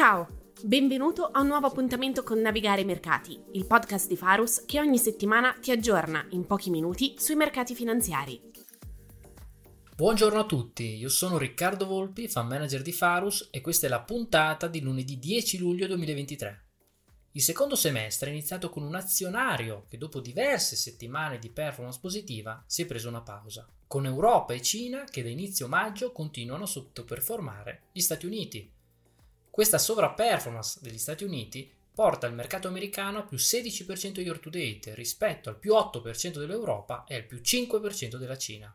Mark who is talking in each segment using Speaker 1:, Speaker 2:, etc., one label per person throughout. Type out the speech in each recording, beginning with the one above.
Speaker 1: Ciao, benvenuto a un nuovo appuntamento con Navigare i Mercati, il podcast di Farus che ogni settimana ti aggiorna in pochi minuti sui mercati finanziari.
Speaker 2: Buongiorno a tutti, io sono Riccardo Volpi, fan manager di Farus e questa è la puntata di lunedì 10 luglio 2023. Il secondo semestre è iniziato con un azionario che dopo diverse settimane di performance positiva si è preso una pausa, con Europa e Cina che da inizio maggio continuano a sottoperformare gli Stati Uniti. Questa sovraperformance degli Stati Uniti porta il mercato americano a più 16% year to date rispetto al più 8% dell'Europa e al più 5% della Cina.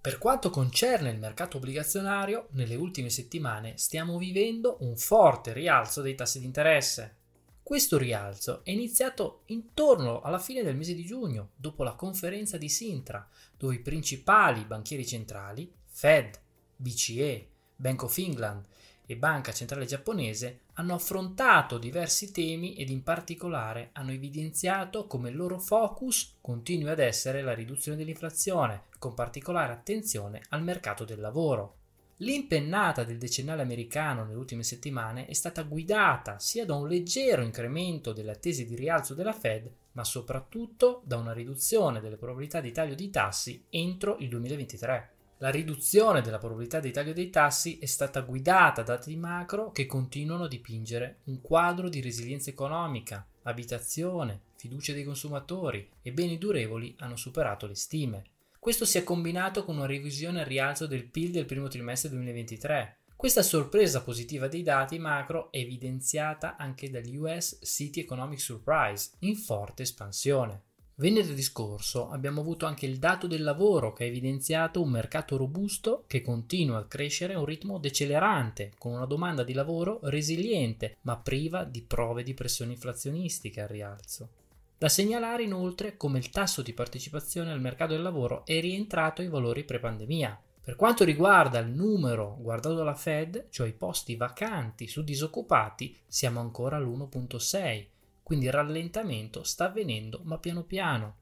Speaker 2: Per quanto concerne il mercato obbligazionario, nelle ultime settimane stiamo vivendo un forte rialzo dei tassi di interesse. Questo rialzo è iniziato intorno alla fine del mese di giugno, dopo la conferenza di Sintra, dove i principali banchieri centrali, Fed, BCE, Bank of England e Banca Centrale Giapponese hanno affrontato diversi temi ed in particolare hanno evidenziato come il loro focus continui ad essere la riduzione dell'inflazione, con particolare attenzione al mercato del lavoro. L'impennata del decennale americano nelle ultime settimane è stata guidata sia da un leggero incremento delle attese di rialzo della Fed, ma soprattutto da una riduzione delle probabilità di taglio di tassi entro il 2023. La riduzione della probabilità di taglio dei tassi è stata guidata da dati macro che continuano a dipingere un quadro di resilienza economica, abitazione, fiducia dei consumatori e beni durevoli hanno superato le stime. Questo si è combinato con una revisione al rialzo del PIL del primo trimestre 2023. Questa sorpresa positiva dei dati macro è evidenziata anche dagli US City Economic Surprise in forte espansione. Venerdì scorso abbiamo avuto anche il dato del lavoro che ha evidenziato un mercato robusto che continua a crescere a un ritmo decelerante, con una domanda di lavoro resiliente ma priva di prove di pressioni inflazionistiche al rialzo. Da segnalare inoltre come il tasso di partecipazione al mercato del lavoro è rientrato ai valori pre-pandemia. Per quanto riguarda il numero guardato dalla Fed, cioè i posti vacanti su disoccupati, siamo ancora all'1.6 quindi il rallentamento sta avvenendo ma piano piano.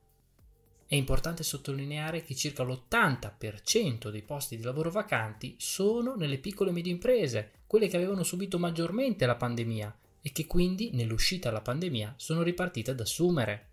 Speaker 2: È importante sottolineare che circa l'80% dei posti di lavoro vacanti sono nelle piccole e medie imprese, quelle che avevano subito maggiormente la pandemia e che quindi nell'uscita dalla pandemia sono ripartite ad assumere.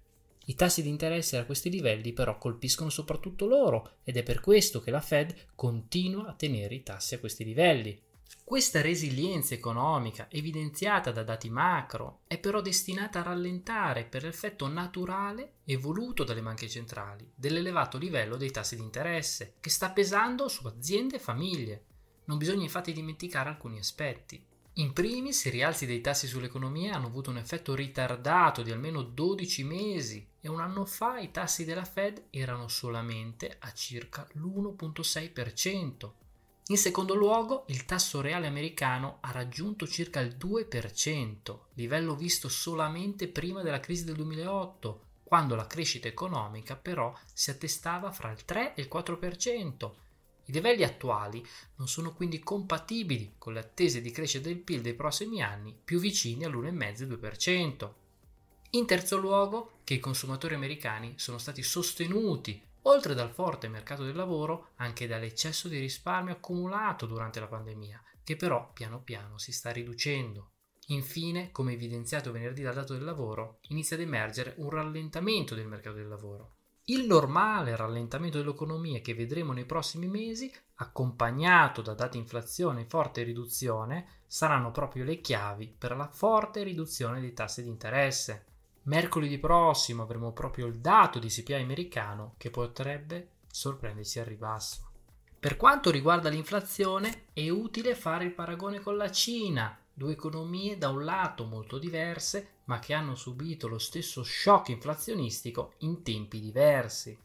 Speaker 2: I tassi di interesse a questi livelli però colpiscono soprattutto loro ed è per questo che la Fed continua a tenere i tassi a questi livelli. Questa resilienza economica, evidenziata da dati macro, è però destinata a rallentare per l'effetto naturale e voluto dalle banche centrali dell'elevato livello dei tassi di interesse, che sta pesando su aziende e famiglie. Non bisogna infatti dimenticare alcuni aspetti. In primis, i rialzi dei tassi sull'economia hanno avuto un effetto ritardato di almeno 12 mesi e un anno fa i tassi della Fed erano solamente a circa l'1.6%, in secondo luogo, il tasso reale americano ha raggiunto circa il 2%, livello visto solamente prima della crisi del 2008, quando la crescita economica però si attestava fra il 3 e il 4%. I livelli attuali non sono quindi compatibili con le attese di crescita del PIL dei prossimi anni più vicini all'1,5-2%. In terzo luogo, che i consumatori americani sono stati sostenuti oltre dal forte mercato del lavoro anche dall'eccesso di risparmio accumulato durante la pandemia, che però piano piano si sta riducendo. Infine, come evidenziato venerdì dal dato del lavoro, inizia ad emergere un rallentamento del mercato del lavoro. Il normale rallentamento dell'economia che vedremo nei prossimi mesi, accompagnato da dati inflazione e forte riduzione, saranno proprio le chiavi per la forte riduzione dei tassi di interesse. Mercoledì prossimo avremo proprio il dato di CPI americano che potrebbe sorprenderci al ribasso. Per quanto riguarda l'inflazione, è utile fare il paragone con la Cina, due economie da un lato molto diverse, ma che hanno subito lo stesso shock inflazionistico in tempi diversi.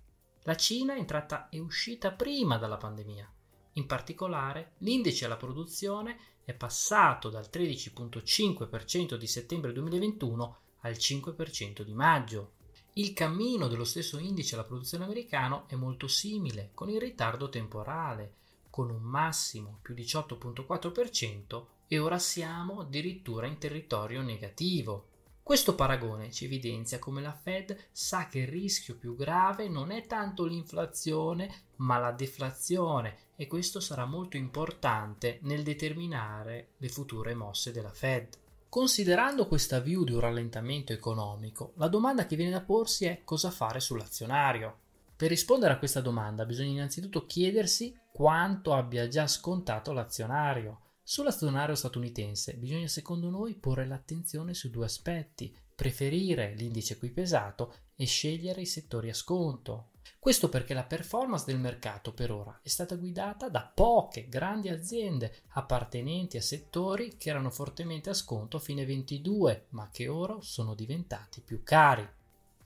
Speaker 2: La Cina è entrata e uscita prima dalla pandemia. In particolare, l'indice alla produzione è passato dal 13,5% di settembre 2021 al 5% di maggio. Il cammino dello stesso indice alla produzione americano è molto simile, con il ritardo temporale, con un massimo più 18,4% e ora siamo addirittura in territorio negativo. Questo paragone ci evidenzia come la Fed sa che il rischio più grave non è tanto l'inflazione ma la deflazione e questo sarà molto importante nel determinare le future mosse della Fed. Considerando questa view di un rallentamento economico, la domanda che viene da porsi è cosa fare sull'azionario. Per rispondere a questa domanda bisogna innanzitutto chiedersi quanto abbia già scontato l'azionario. Sull'azionario statunitense bisogna secondo noi porre l'attenzione su due aspetti, preferire l'indice qui pesato e scegliere i settori a sconto. Questo perché la performance del mercato per ora è stata guidata da poche grandi aziende appartenenti a settori che erano fortemente a sconto a fine 22, ma che ora sono diventati più cari.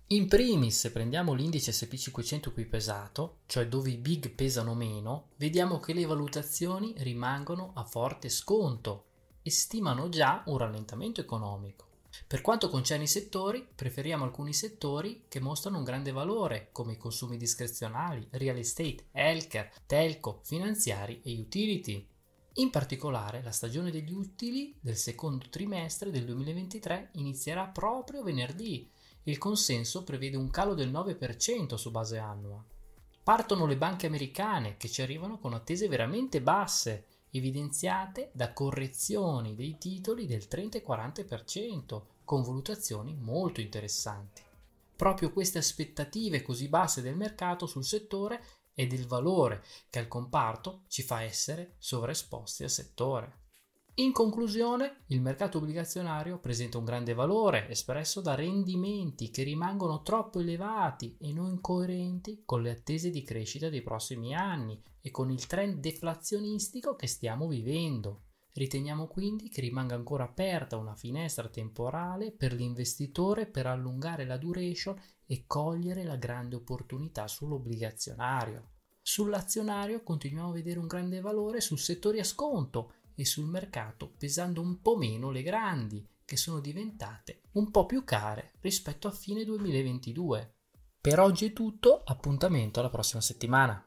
Speaker 2: In primis, se prendiamo l'indice SP500 qui pesato, cioè dove i big pesano meno, vediamo che le valutazioni rimangono a forte sconto e stimano già un rallentamento economico. Per quanto concerne i settori, preferiamo alcuni settori che mostrano un grande valore, come i consumi discrezionali, real estate, healthcare, telco, finanziari e utility. In particolare, la stagione degli utili del secondo trimestre del 2023 inizierà proprio venerdì. Il consenso prevede un calo del 9% su base annua. Partono le banche americane che ci arrivano con attese veramente basse evidenziate da correzioni dei titoli del 30 e 40%, con valutazioni molto interessanti. Proprio queste aspettative così basse del mercato sul settore e del valore che al comparto ci fa essere sovraesposti al settore. In conclusione, il mercato obbligazionario presenta un grande valore espresso da rendimenti che rimangono troppo elevati e non coerenti con le attese di crescita dei prossimi anni e con il trend deflazionistico che stiamo vivendo. Riteniamo quindi che rimanga ancora aperta una finestra temporale per l'investitore per allungare la duration e cogliere la grande opportunità sull'obbligazionario. Sull'azionario continuiamo a vedere un grande valore sul settore a sconto e sul mercato pesando un po' meno le grandi, che sono diventate un po' più care rispetto a fine 2022. Per oggi è tutto, appuntamento alla prossima settimana.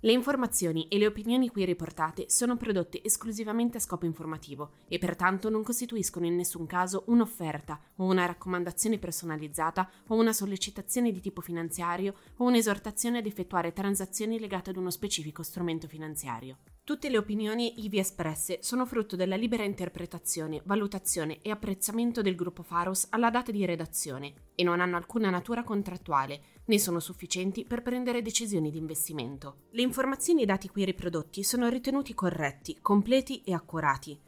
Speaker 1: Le informazioni e le opinioni qui riportate sono prodotte esclusivamente a scopo informativo e pertanto non costituiscono in nessun caso un'offerta o una raccomandazione personalizzata o una sollecitazione di tipo finanziario o un'esortazione ad effettuare transazioni legate ad uno specifico strumento finanziario. Tutte le opinioni ivi espresse sono frutto della libera interpretazione, valutazione e apprezzamento del gruppo Faros alla data di redazione e non hanno alcuna natura contrattuale, né sono sufficienti per prendere decisioni di investimento. Le informazioni e i dati qui riprodotti sono ritenuti corretti, completi e accurati.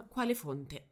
Speaker 1: quale fonte.